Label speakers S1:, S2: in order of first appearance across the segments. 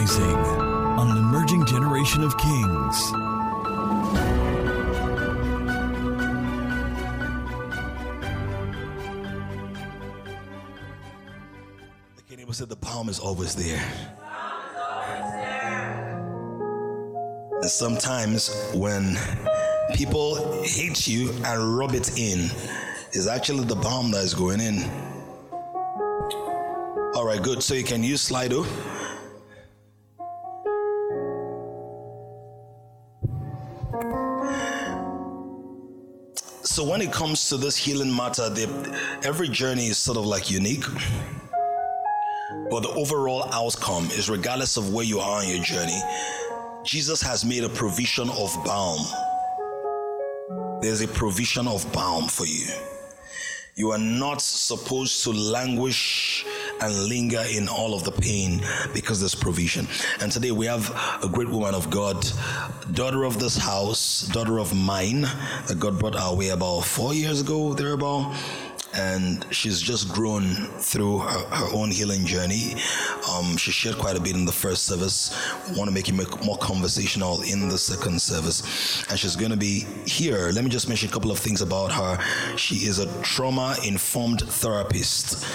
S1: Rising on an emerging generation of kings.
S2: The neighbor said the palm is always there. And sometimes when people hate you and rub it in, it's actually the palm that is going in. All right, good. So you can use Slido. So when it comes to this healing matter, every journey is sort of like unique. But the overall outcome is regardless of where you are on your journey, Jesus has made a provision of balm. There's a provision of balm for you. You are not supposed to languish and linger in all of the pain because there's provision. And today we have a great woman of God, daughter of this house, daughter of mine, that God brought our way about four years ago, thereabout and she's just grown through her, her own healing journey. Um, she shared quite a bit in the first service. Want to make it more conversational in the second service, and she's going to be here. Let me just mention a couple of things about her. She is a trauma-informed therapist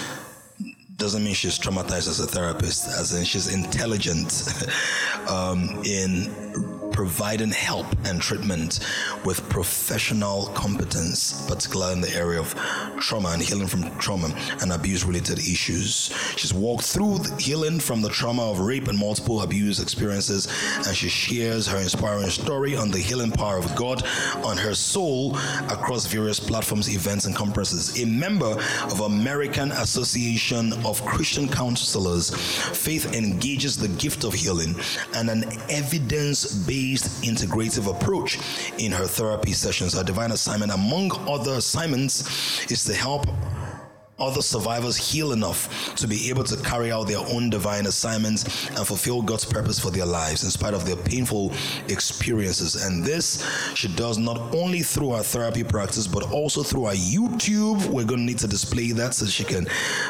S2: doesn't mean she's traumatized as a therapist, as in she's intelligent um, in providing help and treatment with professional competence, particularly in the area of trauma and healing from trauma and abuse related issues. She's walked through healing from the trauma of rape and multiple abuse experiences, and she shares her inspiring story on the healing power of God on her soul across various platforms, events, and conferences. A member of American Association of Christian Counselors, Faith engages the gift of healing and an evidence based integrative approach in her therapy sessions. Her divine assignment, among other assignments, is to help other survivors heal enough to be able to carry out their own divine assignments and fulfill God's purpose for their lives in spite of their painful experiences. And this she does not only through our therapy practice but also through our YouTube. We're going to need to display that so she can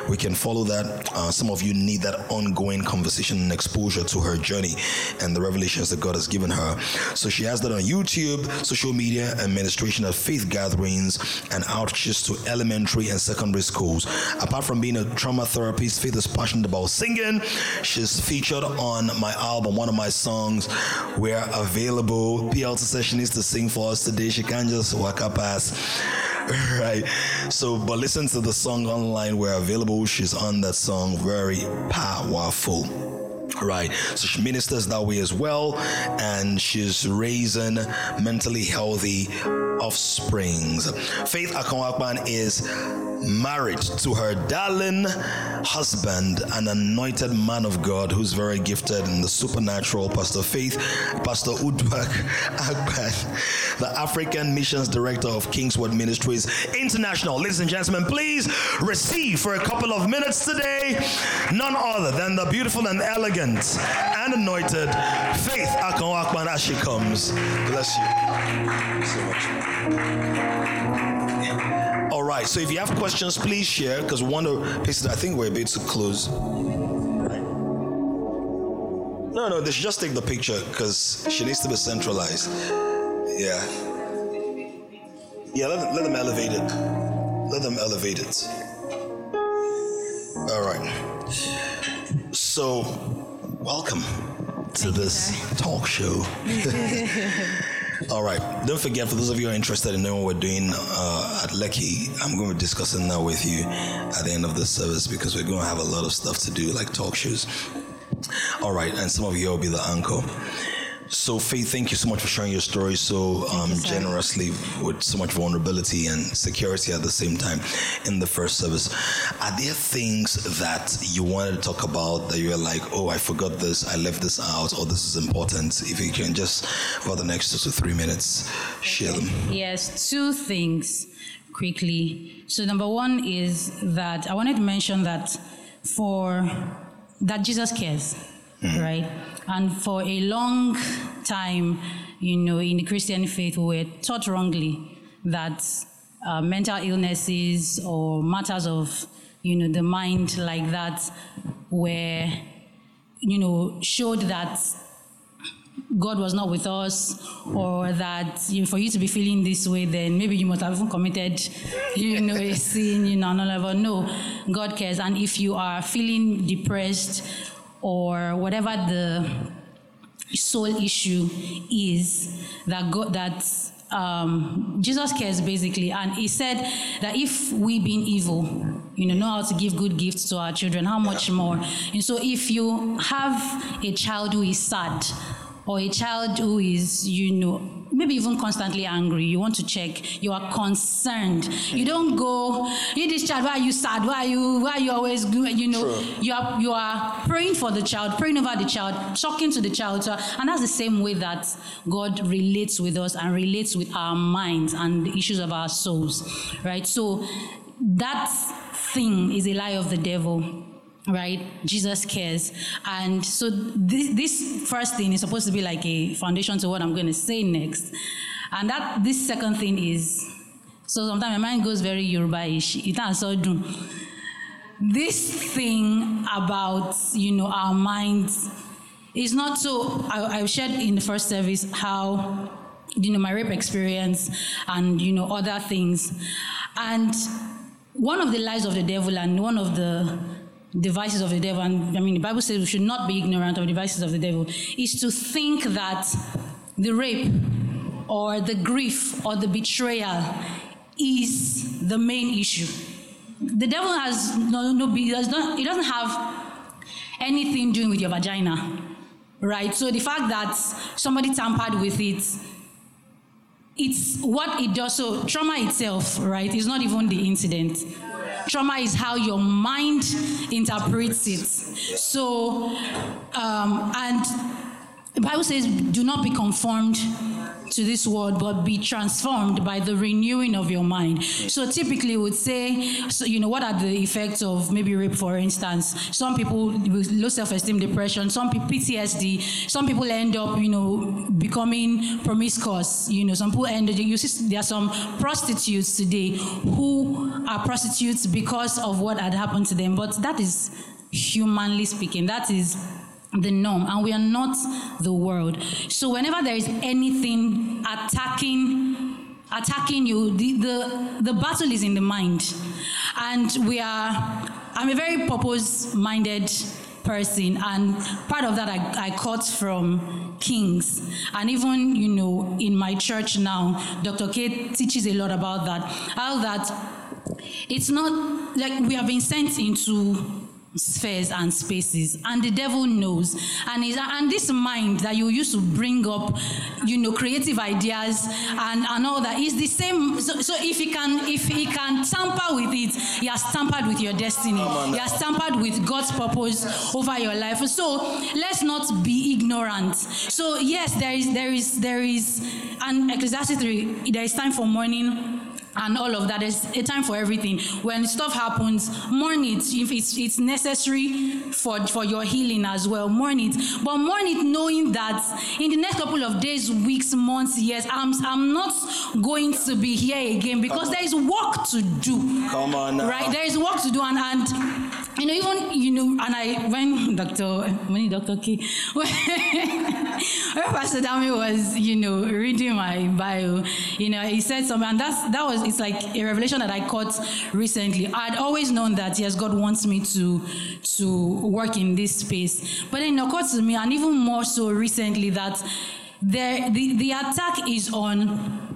S2: we can follow that. Uh, some of you need that ongoing conversation and exposure to her journey and the revelations that God has given her. So she has that on YouTube, social media, administration at faith gatherings and outreaches to elementary and secondary Apart from being a trauma therapist, Faith is passionate about singing. She's featured on my album, one of my songs. We're available. PLT session is to sing for us today. She can't just walk up past. Right. So, but listen to the song online. We're available. She's on that song. Very powerful. Right. So she ministers that way as well. And she's raising mentally healthy offsprings. Faith Akonwakban is married to her darling husband, an anointed man of God who's very gifted in the supernatural, Pastor Faith, Pastor Udwak Akban, the African Missions Director of Kingswood Ministries International. Ladies and gentlemen, please receive for a couple of minutes today none other than the beautiful and elegant and anointed Faith Akonwakban as she comes. Bless you so much. All right, so if you have questions, please share because one of pace. I think we're bit too close. No, no, they should just take the picture because she needs to be centralized. Yeah. Yeah, let let them elevate it. Let them elevate it. All right. So, welcome to this talk show. All right. Don't forget, for those of you who are interested in knowing what we're doing uh, at Lekki, I'm going to be discussing that with you at the end of the service because we're going to have a lot of stuff to do, like talk shows. All right. And some of you will be the anchor. So, Faith, thank you so much for sharing your story so um,
S3: you,
S2: generously with so much vulnerability and security at the same time in the first service. Are there things that you wanted to talk about that you're like, oh, I forgot this, I left this out, or this is important? If you can just, for the next two to three minutes, share them.
S3: Yes, two things quickly. So number one is that I wanted to mention that for that Jesus cares, right? And for a long time, you know, in the Christian faith, we were taught wrongly that uh, mental illnesses or matters of, you know, the mind like that were you know, showed that God was not with us, or that you know, for you to be feeling this way, then maybe you must have even committed, you know, a sin, you know, a level. No, God cares. And if you are feeling depressed or whatever the soul issue is, that God, that um, Jesus cares basically, and he said that if we being evil, you know, know how to give good gifts to our children, how much more? And so, if you have a child who is sad, or a child who is, you know, maybe even constantly angry, you want to check, you are concerned. You don't go, you this child, why are you sad? Why are you, why are you always, you know,
S2: True.
S3: you are, you are praying for the child, praying over the child, talking to the child. So- And that's the same way that God relates with us and relates with our minds and the issues of our souls, right? So that thing is a lie of the devil right? Jesus cares. And so this, this first thing is supposed to be like a foundation to what i'm going to say next. And that this second thing is so sometimes my mind goes very yoruba-ish. This thing about you know our minds is not so I, I shared in the first service how you know my rape experience and you know other things. And one of the lies of the devil and one of the devices of the devil. And i mean the bible says we should not be ignorant of devices of the devil. Is to think that the rape or the grief or the betrayal is the main issue. The devil has no no it doesn't have anything doing with your vagina right? So the fact that somebody tampered with it it's what it does. So trauma itself right is not even the incident trauma is how your mind interprets it. So um, and the bible says do not be conformed to this world but be transformed by the renewing of your mind. So typically would say so you know what are the effects of maybe rape for instance? Some people with low self-esteem depression some people ptsd some people end up you know becoming promiscuous you know some people end you see there are some prostitutes today who are prostitutes because of what had happened to them but that is humanly speaking that is the norm and we are not the world. So whenever there is anything attacking attacking you the the, the battle is in the mind. And we are i'm a very purpose minded person and part of that I, I caught from kings. And even you know in my church now dr k teaches a lot about that how that it's not like we have been sent into spheres and spaces. And the devil knows. And is and this mind that you used to bring up you know creative ideas and and all that is the same. So, so if he can if he can tamper with it he has tampered with your destiny. He has tampered with god's purpose over your life. So let's not be ignorant. So yes there is there is there is and ecclesiastes 3 there is time for mourning and all of that. There's a time for everything. When stuff happens, mourn it if it's it's necessary for for your healing as well. Mourn it, but mourn it knowing that in the next couple of days, weeks, months, years, I'm I'm not going to be here again because there is work to do.
S2: Come on now.
S3: Right, there is work to do, and and you know even you know, and I when Doctor when Doctor K when, Pastor Dami was you know reading my bio, you know he said something, and that's that was it's like a revelation that I caught recently. I'd always known that yes, God wants me to to work in this space, but then it occurred to me, and even more so recently that the the attack is on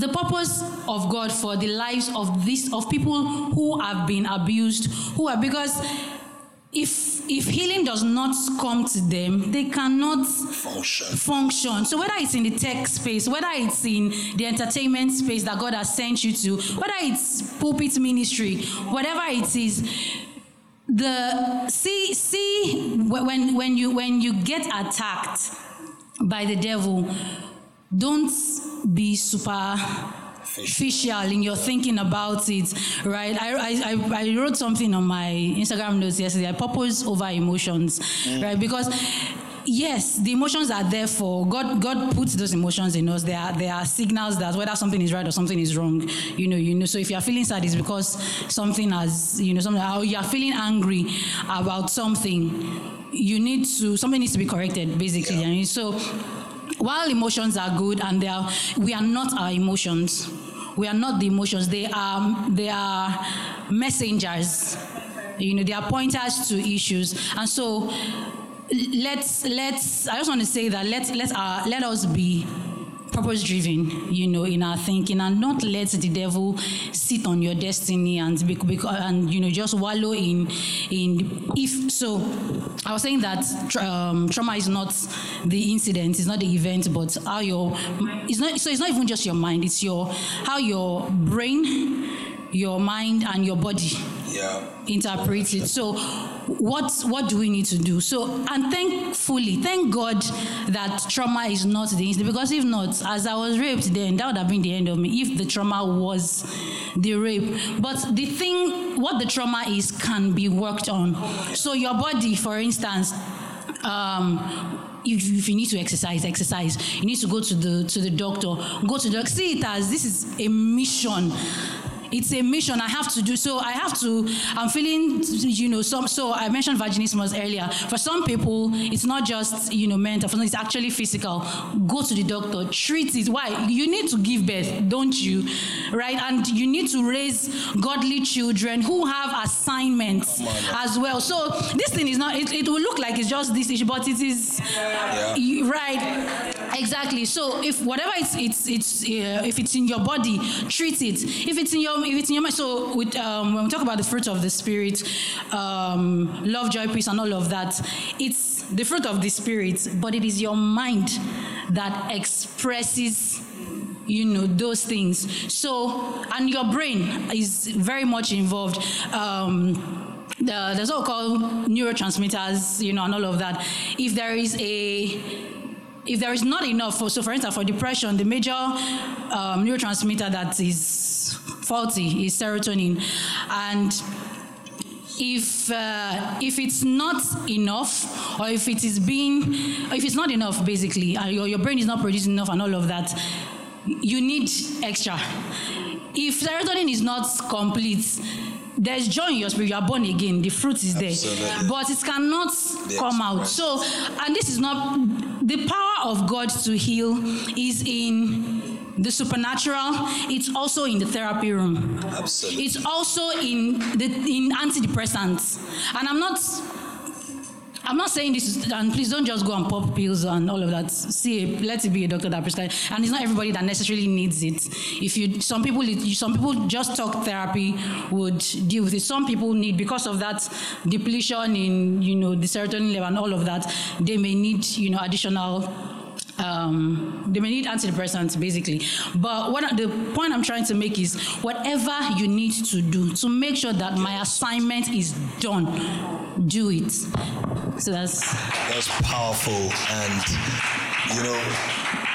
S3: the purpose of God for the lives of this of people who have been abused, who are because if if healing does not come to them, they cannot
S2: Function.
S3: function. So whether it's in the tech space, whether it's in the entertainment space that God has sent you to, whether it's pulpit ministry, whatever it is, the see see when when you when you get attacked by the devil, don't be super official in your thinking about it, right? I, I, I- wrote something on my Instagram notes yesterday. I purpose over emotions, mm. right? Because yes, the emotions are there for God. God puts those emotions in us. There are there are signals that whether something is right or something is wrong. You know, you know. So if you are feeling sad, it's because something has you know something. Or you are feeling angry about something. You need to something needs to be corrected basically. And so while emotions are good and they are, we are not our emotions. We are not the emotions. They are they are messengers. You know, they are pointers to issues. And so let's let's I just want to say that let let our let us be purpose driven you know in our thinking and not let the devil sit on your destiny and be, be, and you know just wallow in in if so i was saying that um, trauma is not the incident it's not the event but how your it's not so it's not even just your mind it's your how your brain your mind and your body
S2: Yeah.
S3: interpret it. So what what do we need to do? So and thankfully, thank God that trauma is not the incident because if not, as I was raped then that would have been the end of me if the trauma was the rape. But the thing what the trauma is can be worked on. So your body, for instance, um, if, if you need to exercise, exercise. You need to go to the to the doctor. Go to the see it as this is a mission. It's a mission I have to do. So I have to. I'm feeling, you know, some. So I mentioned vaginismus earlier. For some people, it's not just you know mental. For some, it's actually physical. Go to the doctor. Treat it. Why? You need to give birth, don't you? Right? And you need to raise godly children who have assignments as well. So this thing is not. It, it will look like it's just this issue, but it is
S2: Yeah.
S3: right. Exactly. So if whatever it's it's it's uh, if it's in your body, treat it. If it's in your if it's in your mind. So with um, when we talk about the fruit of the spirit, um, love, joy, peace, and all of that, it's the fruit of the spirit, but it is your mind that expresses you know those things so and your brain is very much involved um, the, there's what we call neurotransmitters you know and all of that if there is a if there is not enough for so for instance for depression the major um, neurotransmitter that is faulty is serotonin. And if uh, if it's not enough or if it is being if it's not enough basically and your, your brain is not producing enough and all of that you need extra. If serotonin is not complete there's joy in your spirit. You are born again. The fruit is there. But it cannot come out. so and this is not the power of god to heal is in the supernatural. It's also in the therapy room.
S2: Absolutely.
S3: it's also in the in antidepressants. And i'm not I'm not saying this, is, and please don't just go and pop pills and all of that. See, let it be a doctor that prescribes, and it's not everybody that necessarily needs it. If you, some people, some people just talk therapy would deal with it. Some people need because of that depletion in, you know, the serotonin level and all of that. They may need, you know, additional um, they may need antidepressants basically. But what the point I'm trying to make is whatever you need to do to make sure that my assignment is done, do it. So that's
S2: That's powerful, and you know,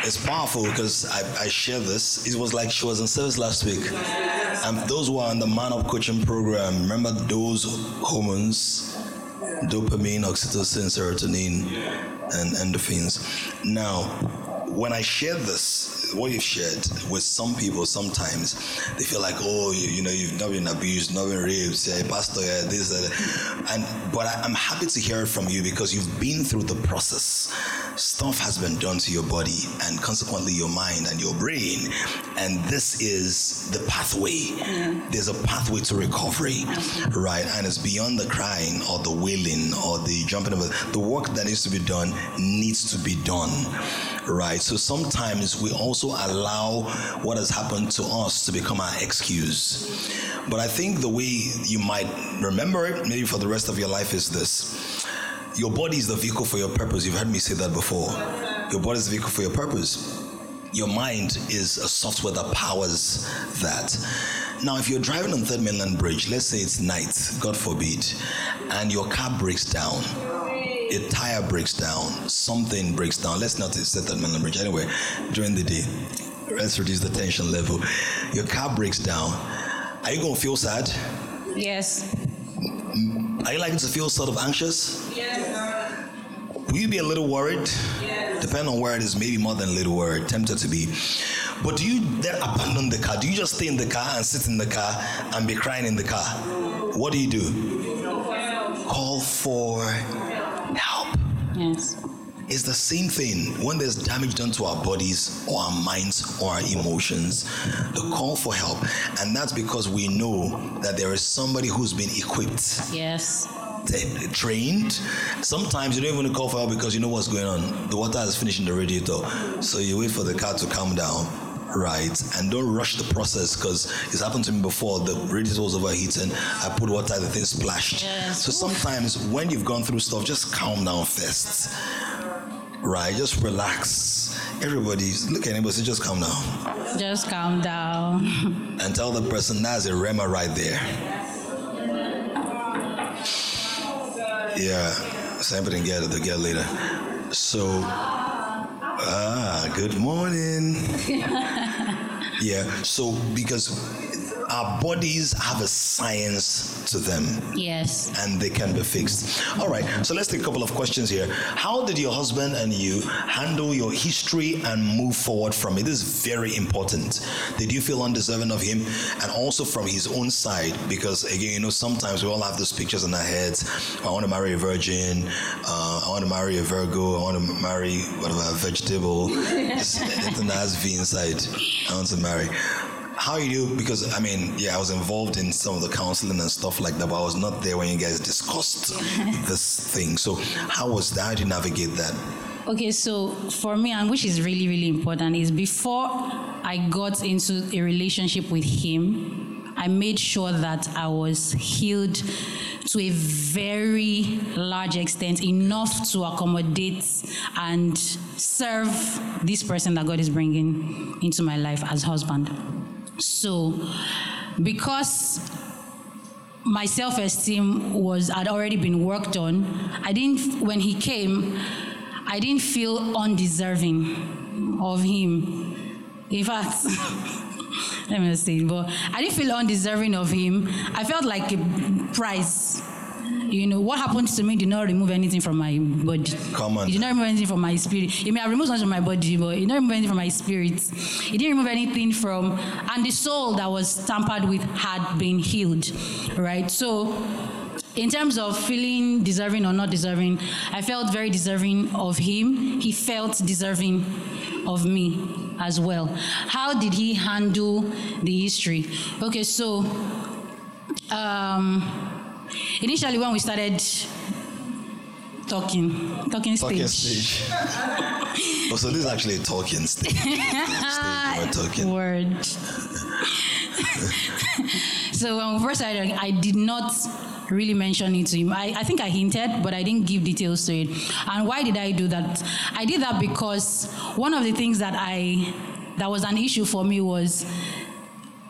S2: it's powerful because I, I share this. It was like she was in service last week, and those who are in the Man of Coaching Program, remember those hormones, dopamine, oxytocin, serotonin, and endorphins. Now, when I share this, what you've shared with some people, sometimes they feel like, oh, you, you know, you've not been abused, not been raped, say, pastor, yeah, this, that. and but I, I'm happy to hear it from you because you've been through the process. Stuff has been done to your body and consequently your mind and your brain, and this is the pathway. There's a pathway to recovery, right? And it's beyond the crying or the wailing or the jumping over. The work that needs to be done needs to be done, right? So sometimes we also allow what has happened to us to become our excuse. But I think the way you might remember it, maybe for the rest of your life, is this your body is the vehicle for your purpose. You've heard me say that before. Your body is the vehicle for your purpose. Your mind is a software that powers that. Now, if you're driving on Third Mainland Bridge, let's say it's night, God forbid, and your car breaks down, a tire breaks down, something breaks down. Let's not say Third Mainland Bridge anyway, during the day. Let's reduce the tension level. Your car breaks down. Are you going to feel sad?
S3: yes.
S2: Are you likely to feel sort of anxious? Yes. Will you be a little worried? Yes. Depending on where it is, maybe more than a little worried, tempted to be. But do you then abandon the car? Do you just stay in the car and sit in the car and be crying in the car? What do you do? Call for help.
S3: Yes.
S2: It's the same thing when there's damage done to our bodies or our minds or our emotions, the call for help. And that's because we know that there is somebody who's been equipped
S3: Yes.
S2: trained. Sometimes you don't even call for help because you know what's going on. The water is finishing the radiator, so you wait for the car to calm down, right? And don't rush the process because it's happened to me before. The radiator was overheating. I put water, the thing splashed.
S3: Yes.
S2: So sometimes when you've gone through stuff, just calm down first, right? Just relax. Everybody, look at anybody, say, just calm down
S3: Just calm down.
S2: and tell the person that's a rhema right there. Yeah, somebody can get it, they'll get later. So, ah, good morning. yeah, so because our bodies have a science to them
S3: yes.
S2: and they can be fixed. All right, so let's take a couple of questions here. How did your husband and you handle your history and move forward from it? This is very important. Did you feel undeserving of him and also from his own side? Because again, you know, sometimes we all have those pictures in our heads. I want to marry a virgin. Uh, I want to marry a Virgo. I want to marry whatever a vegetable. Anything that has V inside. I want to marry how you do because I mean, yeah, I was involved in some of the counseling and stuff like that, but I was not there when you guys discussed this thing. So how was that? How did you navigate that?
S3: Okay, so for me, and which is really, really important, is before I got into a relationship with him, I made sure that I was healed to a very large extent, enough to accommodate and serve this person that God is bringing into my life as husband. So, because my self-esteem was had already been worked on, I didn't. When he came, I didn't feel undeserving of him. In fact, let me say it, but I didn't feel undeserving of him. I felt like a prize. You know, what happened to me did not remove anything from my body.
S2: Come on.
S3: It did not remove anything from my spirit. It may have removed something from my body, but it did not remove anything from my spirit. It didn't remove anything from, and the soul that was tampered with had been healed, right? So, in terms of feeling deserving or not deserving, I felt very deserving of him. He felt deserving of me as well. How did he handle the history? Okay, so um, initially when we started talking, talking
S2: Talking
S3: stage.
S2: stage. oh, so this is actually a talking stage. stage we're talking.
S3: Word. so when we first started, I did not really mention it to him. I, I think I hinted, but I didn't give details to it. And why did I do that? I did that because one of the things that I that was an issue for me was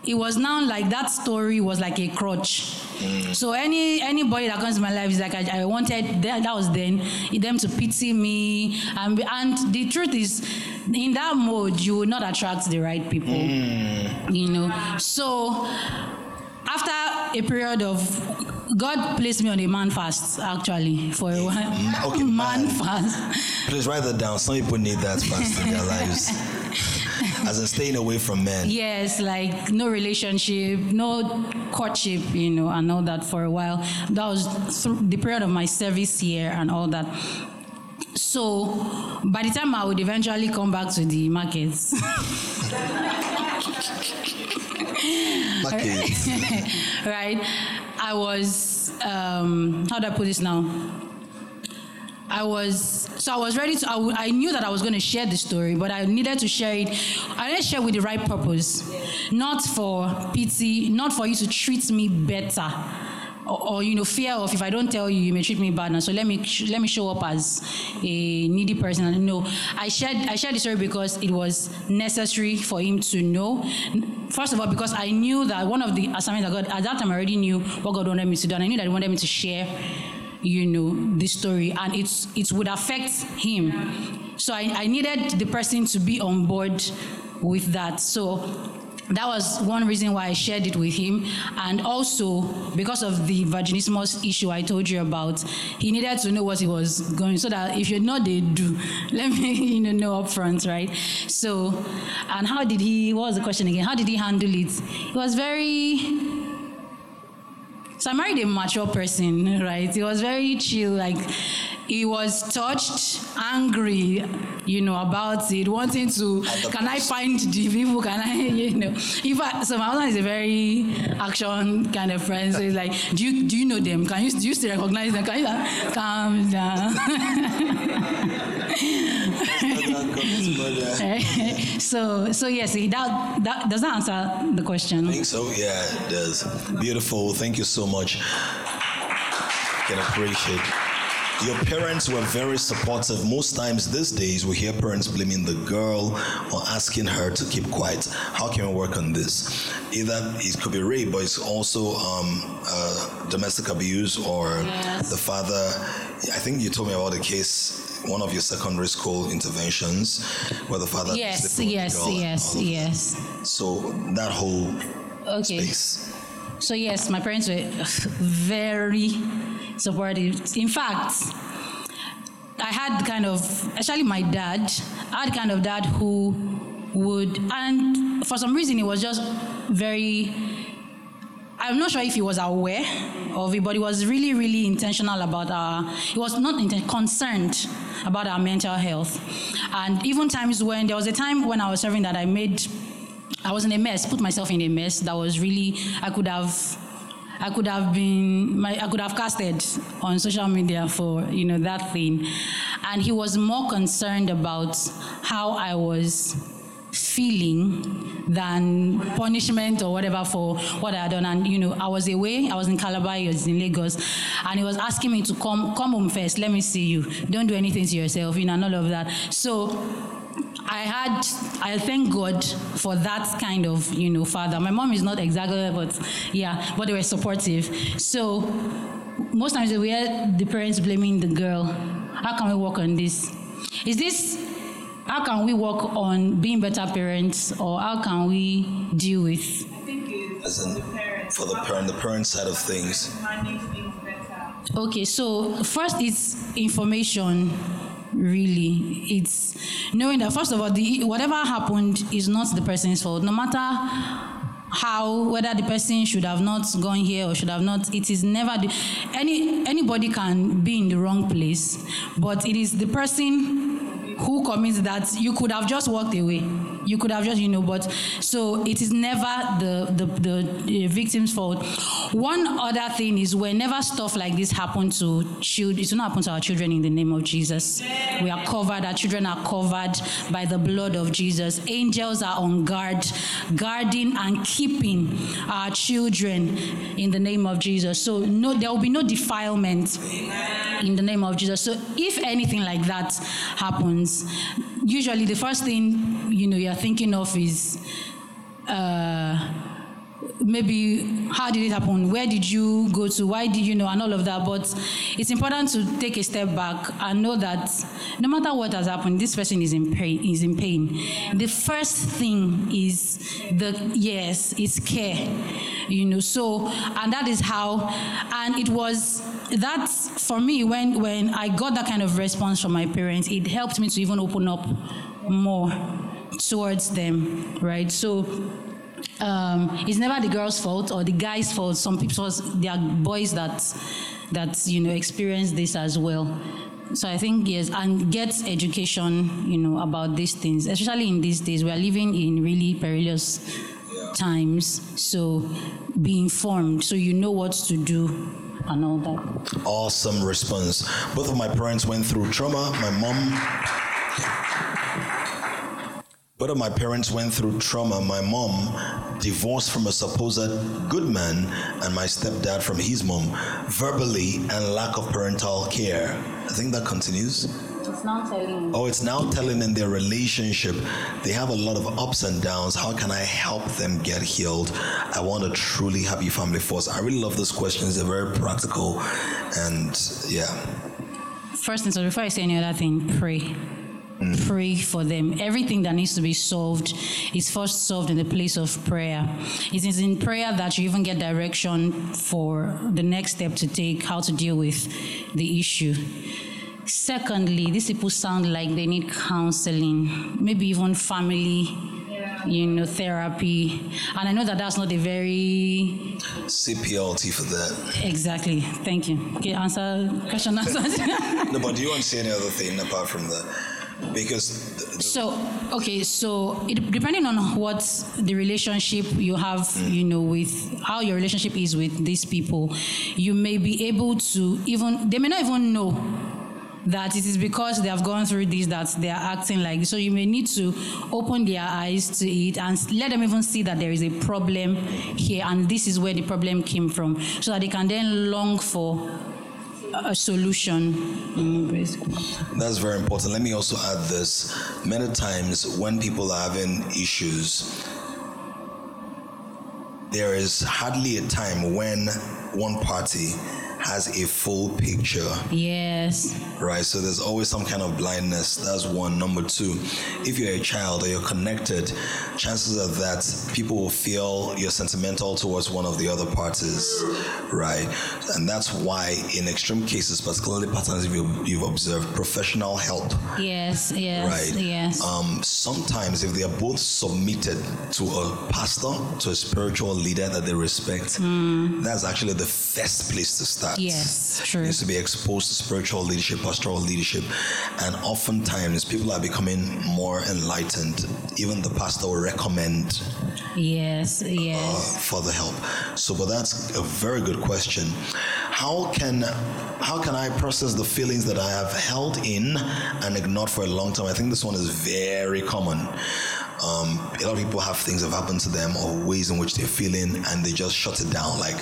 S3: it was now like that story was like a crutch. Mm. So any anybody that comes to my life is like I, I wanted that, that was then them to pity me and and the truth is in that mode you will not attract the right people. Mm. You know. So after a period of God placed me on a man fast actually for a while.
S2: Mm, okay,
S3: man
S2: man.
S3: fast.
S2: Please write that down. Some people need that fast in their lives. As in staying away from men.
S3: Yes, like no relationship, no courtship, you know, and all that for a while. That was th- the period of my service here and all that. So, by the time I would eventually come back to the markets,
S2: Market.
S3: right, I was, um, how do I put this now? I was so I was ready to. I, w- I knew that I was going to share the story, but I needed to share it. I needed to share with the right purpose, not for pity, not for you to treat me better, or, or, you know fear of if I don't tell you, you may treat me bad. Now, so let me sh- let me show up as a needy person. And no, I shared I shared the story because it was necessary for him to know. First of all, because I knew that one of the assignments that God at that time I already knew what God wanted me to do, and I knew that He wanted me to share you know the story and it's it would affect him so I, I needed the person to be on board with that so that was one reason why I shared it with him. And also because of the vaginismus issue I told you about, he needed to know what he was going so that if you know they do, let me you know know up front, right? So and how did he what was the question again? How did he handle it? He was very so I married a mature person, right? It was very chill, like he was touched, angry, you know, about it, wanting to, can I find the people? Can I, you know, if I, so my husband is a very action kind of friend. So he's like, do you do you know them? Can you do you still recognize them? Can you like, calm down? so so yes, that that does that answer the question?
S2: I think so. Yeah, it does. Beautiful. Thank you so much. Can appreciate. Your parents were very supportive. Most times these days, we hear parents blaming the girl or asking her to keep quiet. How can we work on this? Either it could be rape, but it's also um, uh, domestic abuse or
S3: Yes.
S2: the father. I think you told me about the case, one of your secondary school interventions, where the father.
S3: Yes,
S2: slept with the
S3: yes, yes,
S2: that.
S3: yes.
S2: So that whole
S3: Okay.
S2: space.
S3: So yes, my parents were very supportive. In fact, I had kind of, actually my dad, I had kind of dad who would, and for some reason, he was just very. I'm not sure if he was aware of it, but he was really, really intentional about our. He was not inten- concerned about our mental health, and even times when there was a time when I was serving that I made I was in a mess, put myself in a mess that was really I could have I could have been my I could have casted on social media for you know that thing. And he was more concerned about how I was feeling than punishment or whatever for what I had done. And you know, I was away, I was in Calabar, he was in Lagos, and he was asking me to come come home first, let me see you. Don't do anything to yourself, you know, and all of that. So I had, I thank God for that kind of, you know, father. My mom is not exactly, but yeah, but they were supportive. So most times we hear the parents blaming the girl. How can we work on this? Is this, how can we work on being better parents or how can we deal with?
S4: I think
S2: As in, for the parent, the parent side of things.
S4: Manage things better.
S3: Okay, so first it's information. Really, it's knowing that first of all, the whatever happened is not the person's fault. No matter how whether the person should have not gone here or should have not, it is never the, any anybody can be in the wrong place, but it is the person who commits that you could have just walked away you could have just you know but so it is never the the, the, victim's fault. One other thing is whenever stuff like this happen to children it will not happen to our children in the name of jesus. We are covered our children are covered by the blood of jesus. Angels are on guard guarding and keeping our children in the name of jesus. So no there will be no defilement in the name of Jesus. So if anything like that happens, usually the first thing you know you're thinking of is uh, maybe how did it happen? Where did you go to? Why did you know? And all of that. But it's important to take a step back and know that no matter what has happened, this person is in pain. Is in pain. The first thing is the yes, is care. You know. So and that is how. And it was that for me when when I got that kind of response from my parents, it helped me to even open up more towards them. Right. So um, it's never the girl's fault or the guy's fault. Some people, there are boys that that you know experience this as well. So I think yes, and get education, you know, about these things. Especially in these days, we are living in really perilous times. So be informed, so you know what to do and all that.
S2: Awesome response. Both of my parents went through trauma. My mom. Both of my parents went through trauma. My mom divorced from a supposed good man, and my stepdad from his mom, verbally and lack of parental care. I think that continues.
S3: It's now telling.
S2: Oh, it's now telling in their relationship. They have a lot of ups and downs. How can I help them get healed? I want a truly happy family first. I really love those questions. They're very practical. And yeah,
S3: First thing, so before I say any other thing, pray. Pray for them. Everything that needs to be solved is first solved in the place of prayer. It is in prayer that you even get direction for the next step to take, how to deal with the issue. Secondly, these people sound like they need counseling, maybe even family, you know, therapy. And I know that that's not a very
S2: CPLT for that.
S3: exactly. Thank you. Okay, answer question answered.
S2: No, but do you want to say any other thing apart from that? Because th- th-
S3: So, okay, so it, depending on what the relationship you have, mm. you know, with how your relationship is with these people, you may be able to even, they may not even know that it is because they have gone through this that they are acting like this. So you may need to open their eyes to it and let them even see that there is a problem here and this is where the problem came from so that they can then long for a solution.
S2: That's very important. Let me also add this. Many times when people are having issues, there is hardly a time when one party has a full picture,
S3: Yes.
S2: right? So there's always some kind of blindness. That's one. Number two, if you're a child or you're connected, chances are that people will feel you're sentimental towards one of the other parties, right? And that's why, in extreme cases, particularly patterns you've, you've observed, professional help
S3: Yes, yes,
S2: right?
S3: yes.
S2: Um, sometimes, if they are both submitted to a pastor, to a spiritual leader that they respect, that's actually the first place to start.
S3: Hmm. Yes, true.
S2: Needs to be exposed to spiritual leadership, pastoral leadership, and oftentimes people are becoming more enlightened. Even the pastor will recommend
S3: Yes, yes.
S2: for the help. So, but that's a very good question. How can how can I process the feelings that I have held in and ignored for a long time? I think this one is very common. Um, a lot of people have things that have happened to them or ways in which they're feeling and they just shut it down. Like,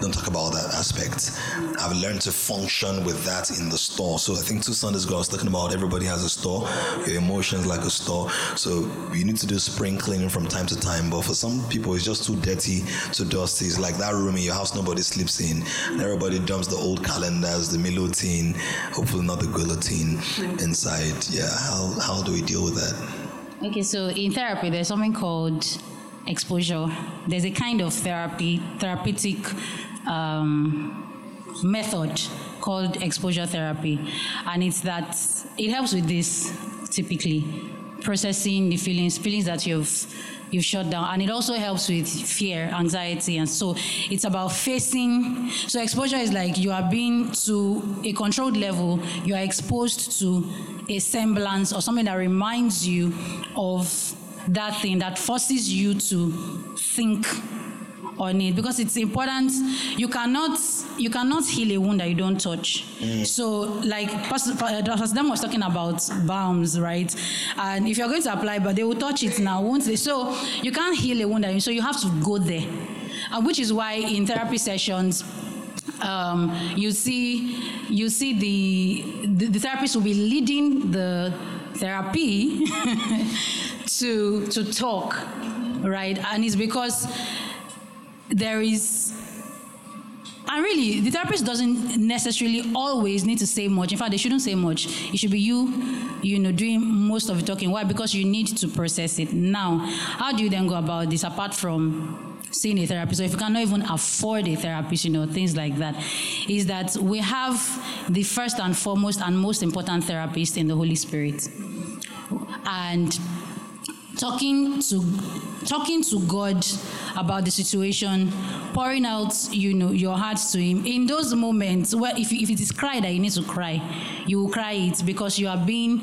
S2: don't talk about that aspect. I've learned to function with that in the store. So I think two Sundays ago I was talking about everybody has a store. Your emotions like a store. So you need to do spring cleaning from time to time. But for some people, it's just too dirty, too dusty. It's like that room in your house nobody sleeps in. Everybody dumps the old calendars, the Milo tin, hopefully not the guillotine inside. Yeah, how, how do we deal with that?
S3: Okay, so in therapy, there's something called exposure. There's a kind of therapy, therapeutic um, method called exposure therapy, and it's that it helps with this typically processing the feelings, feelings that you've you've shut down, and it also helps with fear, anxiety, and so it's about facing. So exposure is like you are being to a controlled level. You are exposed to a semblance or something that reminds you of that thing that forces you to think on it because it's important. You cannot you cannot heal a wound that you don't touch. So like pastor Pa- Dr. Sam was talking about balms right? And if you're going to apply but they will touch it now won't they? So you can't heal a wound that you so you have to go there. And which is why in therapy sessions um, you see you see the, the the therapist will be leading the therapy to to talk right? And it's because there is and really the therapist doesn't necessarily always need to say much. In fact they shouldn't say much. It should be you you know doing most of the talking. Why? Because you need to process it. Now how do you then go about this apart from seeing a therapist? Or if you cannot even afford a therapist you know things like that is that we have the first and foremost and most important therapist in the holy spirit. And talking to talking to God about the situation, pouring out you know your heart to Him in those moments where if, if it is cry that you need to cry, you will cry it because you are being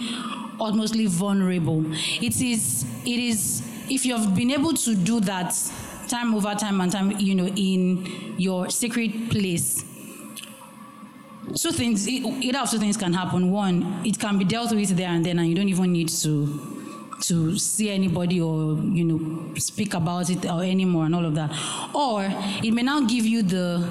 S3: utmostly vulnerable. It is it is if you have been able to do that time over time and time you know in your secret place two things either of two things can happen one it can be dealt with there and then and you don't even need to to see anybody or you know speak about it or anymore and all of that. Or it may now give you the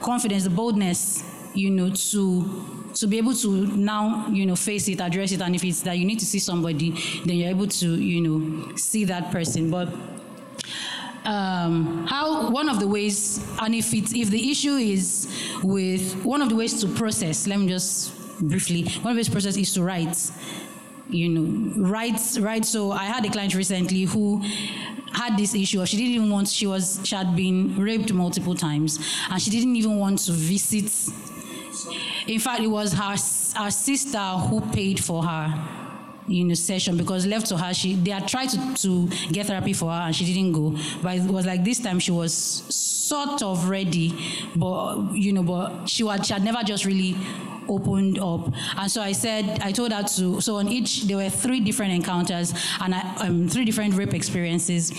S3: confidence the boldness you know to to be able to now you know face it address it. And if it's that you need to see somebody then you're able to you know see that person. But um, how one of the ways, and if it's if the issue is with one of the ways to process, let me just briefly, one of the ways to process is to write. You know, right, right. So I had a client recently who had this issue. She didn't even want she was she had been raped multiple times and she didn't even want to visit. In fact it was her her sister who paid for her you know session because left to her she they had tried to, to get therapy for her and she didn't go. But it was like this time she was sort of ready but you know but she had she had never just really opened up. And so i said i told her to so on each there were three different encounters and I, um, three different rape experiences.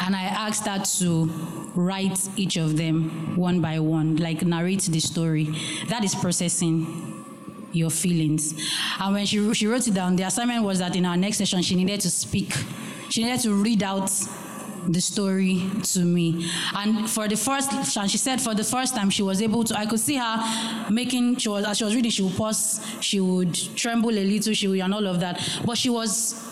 S3: And I asked her to write each of them one by one, like narrate the story. That is processing your feelings. And when she, she wrote it down, the assignment was that in our next session, she needed to speak. She needed to read out the story to me. And for the first, and she said for the first time she was able to, I could see her making, she was, as she was reading, she would pause, she would tremble a little, she would, and all of that. But she was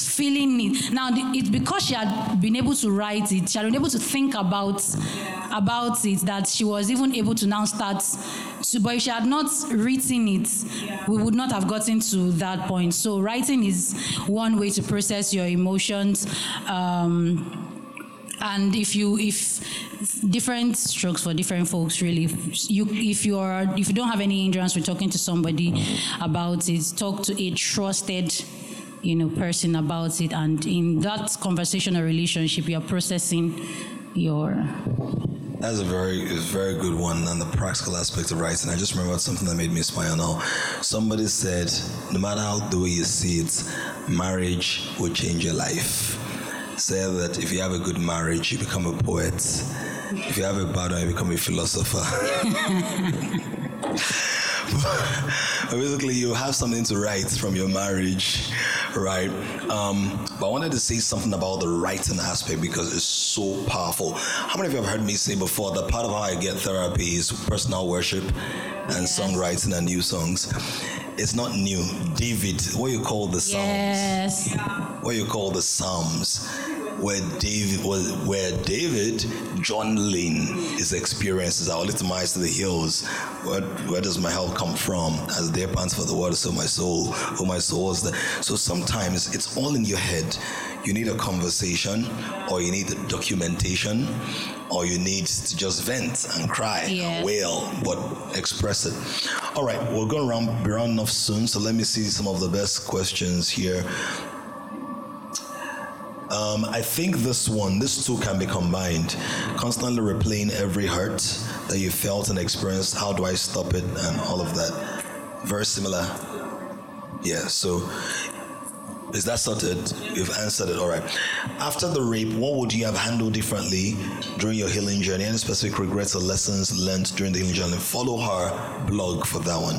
S3: feeling it. Now it's because she had been able to write it, she had been able to think about about it that she was even able to now start to, but if she had not written it, we would not have gotten to that point. So writing is one way to process your emotions. Um, and if you if different strokes for different folks really if you if you're if you don't have any hindrance with talking to somebody about it talk to a trusted you know person about it and in that conversation or relationship you're processing your
S2: That's a very, a very good one on the practical aspect of writing. I just remembered something that made me smile now. Somebody said, no matter how the way you see it, marriage will change your life. Said that if you have a good marriage, you become a poet. If you have a bad one, you become a philosopher. Basically, you have something to write from your marriage, right? Um, but I wanted to say something about the writing aspect because it's so powerful. How many of you have heard me say before that part of how I get therapy is personal worship and
S3: Yes.
S2: songwriting and new songs? It's not new. David, what you call the Psalms
S3: yes
S2: what you call the Psalms, where David was where David journaling his experiences. I will lift my eyes to the hills. Where, where does my help come from? As there pants for the water, so my soul, oh my soul is there. So sometimes it's all in your head. You need a conversation, or you need documentation, or you need to just vent and cry
S3: Yes.
S2: and wail, but express it. All right, we're going to round, be rounding off soon, so let me see some of the best questions here. Um, I think this one, this two can be combined. Constantly replaying every hurt that you felt and experienced. How do I stop it? And all of that. Very similar. Yeah, so is that sorted? You've answered it. All right. After the rape, what would you have handled differently during your healing journey? Any specific regrets or lessons learned during the healing journey? Follow her blog for that one.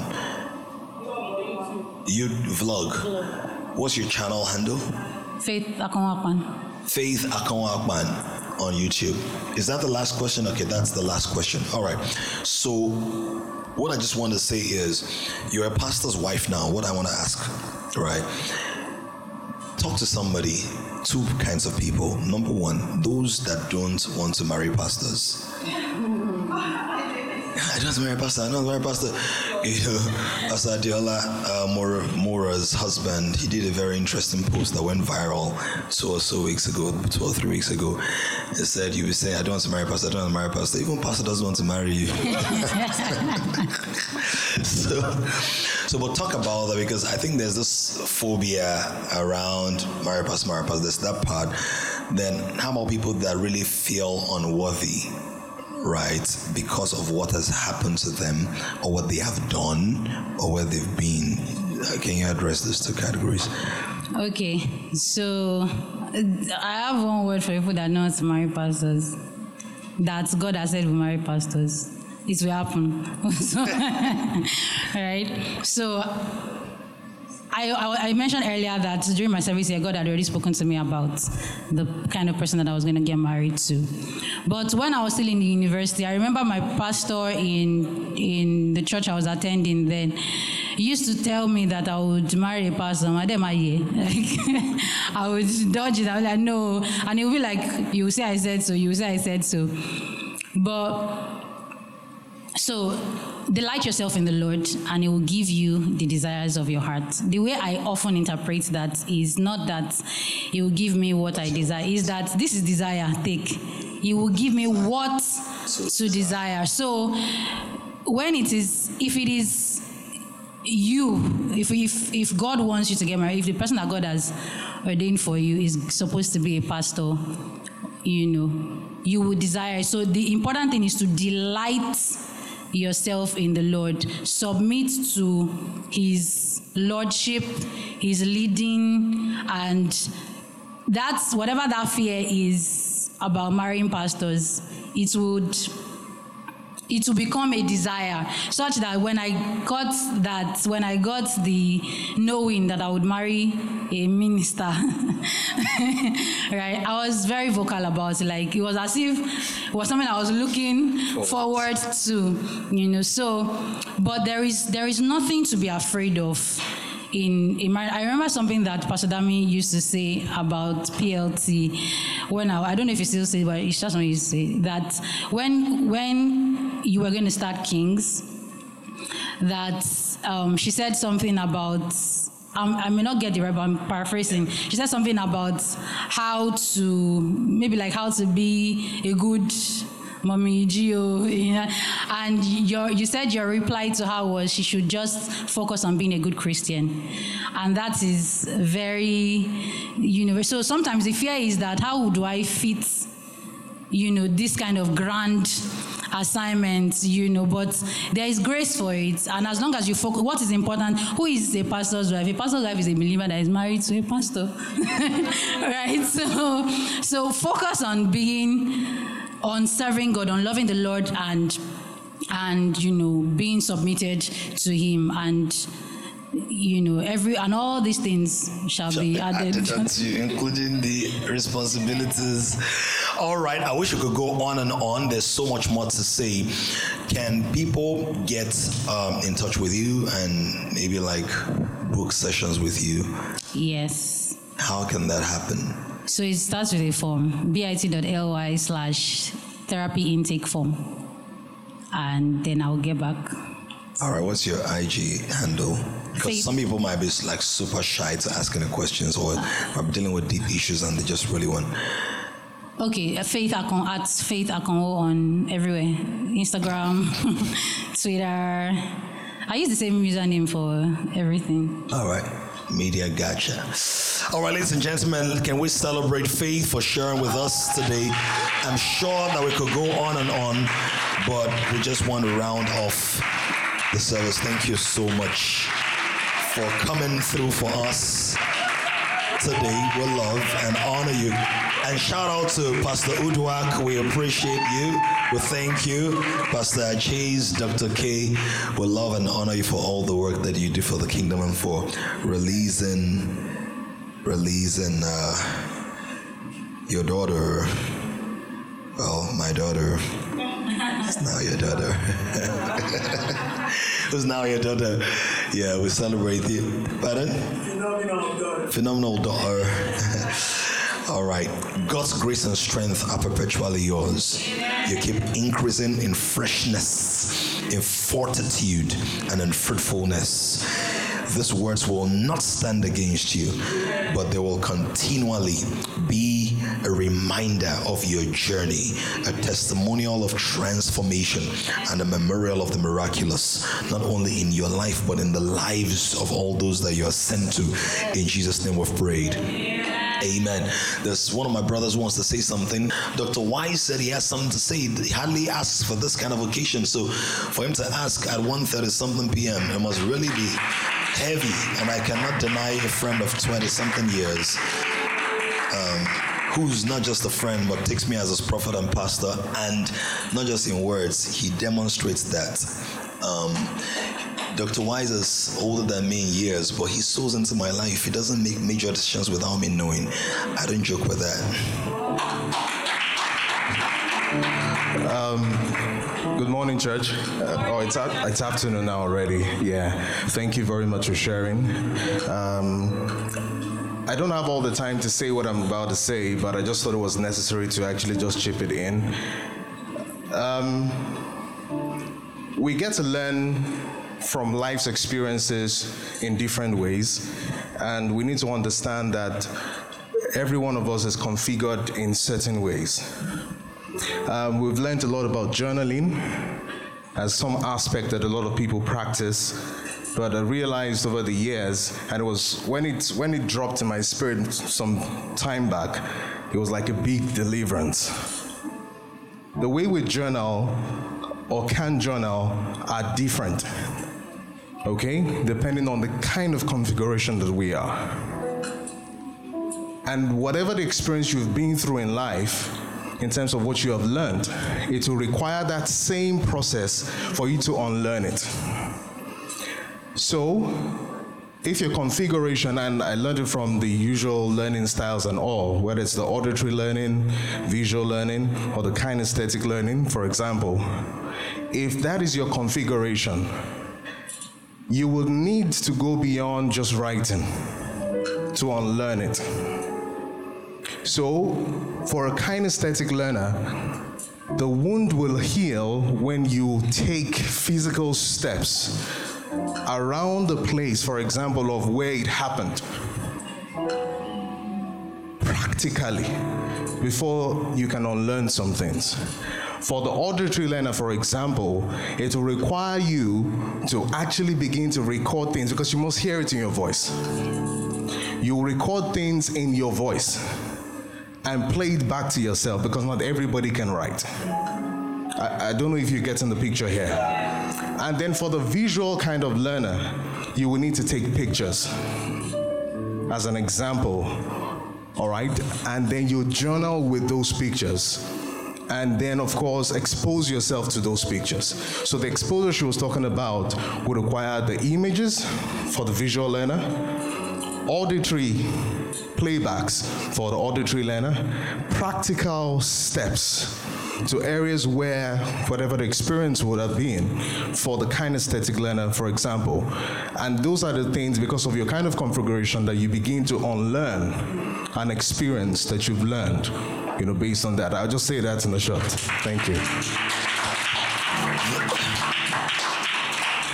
S2: You vlog. What's your channel handle?
S3: Faith akonwakwan
S2: Faith Akonwakpan on YouTube. Is that the last question? Okay, that's the last question. All right. So, what I just want to say is, you're a pastor's wife now. What I want to ask, right? Talk to somebody, two kinds of people. Number one, those that don't want to marry pastors. I don't want to marry a pastor. I don't want to marry a pastor. You know, Pastor Adiola, uh, Mora, Mora's husband, he did a very interesting post that went viral two or so weeks ago, two or three weeks ago. He said, You be saying, I don't want to marry a pastor, I don't want to marry a pastor. Even pastor doesn't want to marry you. so, so we'll talk about that because I think there's this phobia around marry pastor, marry pastor. There's that part. Then, how about people that really feel unworthy? Right? Because of what has happened to them or what they have done or where they've been. Uh, Can you address those two categories?
S3: okay so uh, i have one word for people that know how to marry pastors that god has said we marry pastors it will happen so, right so I, I, I mentioned earlier that during my service here, God had already spoken to me about the kind of person that I was going to get married to. But when I was still in the university, I remember my pastor in in the church I was attending then used to tell me that I would marry a pastor. I like I would dodge it. I was like, no, and he would be like, you say I said so. You say I said so. But so delight yourself in the Lord, and He will give you the desires of your heart. The way I often interpret that is not that He will give me what I desire, is that this is desire, take. He will give me what to desire. So when it is, if it is you, if, if, if God wants you to get married, if the person that God has ordained for you is supposed to be a pastor, you know, you will desire. So the important thing is to delight yourself in the Lord. Submit to His Lordship, His leading, and that's whatever that fear is about marrying pastors, it would it will become a desire such that when I got that, when I got the knowing that I would marry a minister, right, I was very vocal about it. Like it was as if it was something I was looking forward to, you know. So, but there is there is nothing to be afraid of in, in my, I remember something that Pastor Dami used to say about PLT when I, I don't know if he still says, but it's just what he used to say that when when you were going to start Kings, that um, she said something about um, I may not get the right, but I'm paraphrasing. She said something about how to maybe like how to be a good mommy G.O., you know, and your, you said your reply to her was she should just focus on being a good Christian, and that is very universal. So sometimes the fear is that how do I fit, you know, this kind of grand assignment, you know, but there is grace for it. And as long as you focus, what is important, who is a pastor's wife? A pastor's wife is a believer that is married to a pastor. right? So so focus on being on serving God, on loving the Lord and and you know being submitted to him and you know every and all these things shall, shall be added,
S2: added unto you including the responsibilities. All right i wish we could go on and on. There's so much more to say. Can people get um, in touch with you and maybe like book sessions with you?
S3: Yes.
S2: How can that happen
S3: so it starts with a form bit.ly slash therapy intake form. And then I'll get back.
S2: All right, what's your IG handle? Because some people might be like super shy to ask any questions or are dealing with deep issues and they just really want.
S3: Okay, uh, Faith Akon at Faith Akon on everywhere Instagram, Twitter. I use the same username for everything.
S2: All right. Media Gotcha. All right, ladies and gentlemen, can we celebrate Faith for sharing with us today? I'm sure that we could go on and on, but we just want to round off the service. Thank you so much for coming through for us today. We love and honor you. And shout out to Pastor Udwak. We appreciate you. We thank you. Pastor Chase, Dr. K. We love and honor you for all the work that you do for the kingdom and for releasing releasing uh, your daughter. Well, my daughter. It's now your daughter. it's now your daughter. Yeah, we celebrate you. Pardon? Phenomenal daughter. Phenomenal daughter. All right. God's grace and strength are perpetually yours. You keep increasing in freshness, in fortitude, and in fruitfulness. These words will not stand against you, but they will continually be a reminder of your journey, a testimonial of transformation, and a memorial of the miraculous, not only in your life, but in the lives of all those that you are sent to. In Jesus' name we've prayed. Amen. There's one of my brothers wants to say something. Dr. Wise said he has something to say. He hardly asks for this kind of occasion. So for him to ask at 1.30 something p.m., it must really be heavy. And I cannot deny a friend of 20 something years. Um, who's not just a friend but takes me as his prophet and pastor and not just in words he demonstrates that um, Dr. Wise is older than me in years, but he sows into my life. He doesn't make major decisions without me knowing. I don't joke with that.
S5: Um, good morning, church. Uh, oh, it's, it's afternoon now already. Yeah. Thank you very much for sharing. Um, I don't have all the time to say what I'm about to say, but I just thought it was necessary to actually just chip it in. Um, we get to learn from life's experiences in different ways, and we need to understand that every one of us is configured in certain ways. Um, we've learned a lot about journaling as some aspect that a lot of people practice, but I realized over the years, and it was when it when it dropped in my spirit some time back, it was like a big deliverance. The way we journal or can journal are different, okay, depending on the kind of configuration that we are. And whatever the experience you've been through in life, in terms of what you have learned, it will require that same process for you to unlearn it. So, if your configuration, and I learned it from the usual learning styles and all, whether it's the auditory learning, visual learning, or the kinesthetic learning, for example, if that is your configuration, you will need to go beyond just writing to unlearn it. So, for a kinesthetic learner, the wound will heal when you take physical steps around the place, for example, of where it happened. Practically, before you can unlearn some things. For the auditory learner, for example, it will require you to actually begin to record things because you must hear it in your voice. You record things in your voice and play it back to yourself because not everybody can write. I, I don't know if you're getting the picture here. And then for the visual kind of learner, you will need to take pictures as an example, all right? And then you journal with those pictures. And then, of course, expose yourself to those pictures. So, the exposure she was talking about would require the images for the visual learner, auditory playbacks for the auditory learner, practical steps to areas where whatever the experience would have been for the kinesthetic learner, for example. And those are the things, because of your kind of configuration, that you begin to unlearn an experience that you've learned, you know, based on that. I'll just say that in a short. Thank you.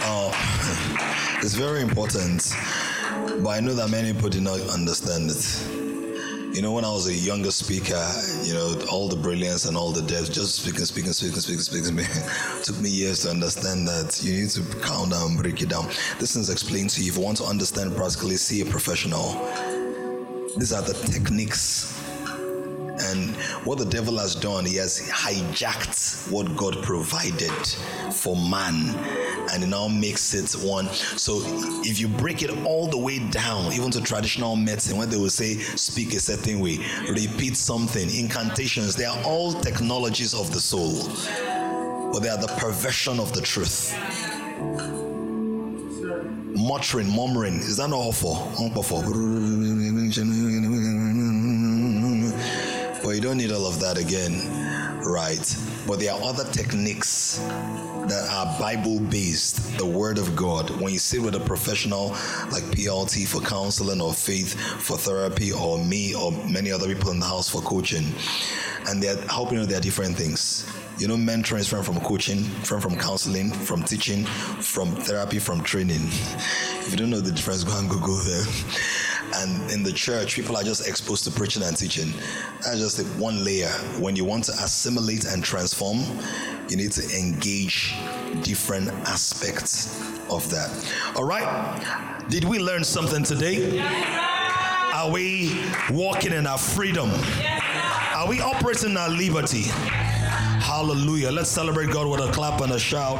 S2: Oh, it's very important, but I know that many people do not understand it. You know, when I was a younger speaker, you know, all the brilliance and all the depth, just speaking, speaking, speaking, speaking, speaking, speaking, took me years to understand that you need to calm down, break it down. This is explained to you. If you want to understand practically, see a professional. These are the techniques and what the devil has done, he has hijacked what God provided for man and it now makes it one. So if you break it all the way down, even to traditional medicine, when they will say speak a certain way, repeat something, incantations, they are all technologies of the soul, but they are the perversion of the truth. Muttering, murmuring, is that not awful? But you don't need all of that again, right? But there are other techniques that are Bible based, the Word of God. When you sit with a professional like PLT for counseling or faith for therapy or me or many other people in the house for coaching, and they're helping you, there are different things. You know, mentoring is different from coaching, different from counseling, from teaching, from therapy, from training. If you don't know the difference, go and Google there. And in the church, people are just exposed to preaching and teaching. That's just one layer. When you want to assimilate and transform, you need to engage different aspects of that. All right? Did we learn something today? Are we walking in our freedom? Are we operating our liberty? Hallelujah. Let's celebrate God with a clap and a shout.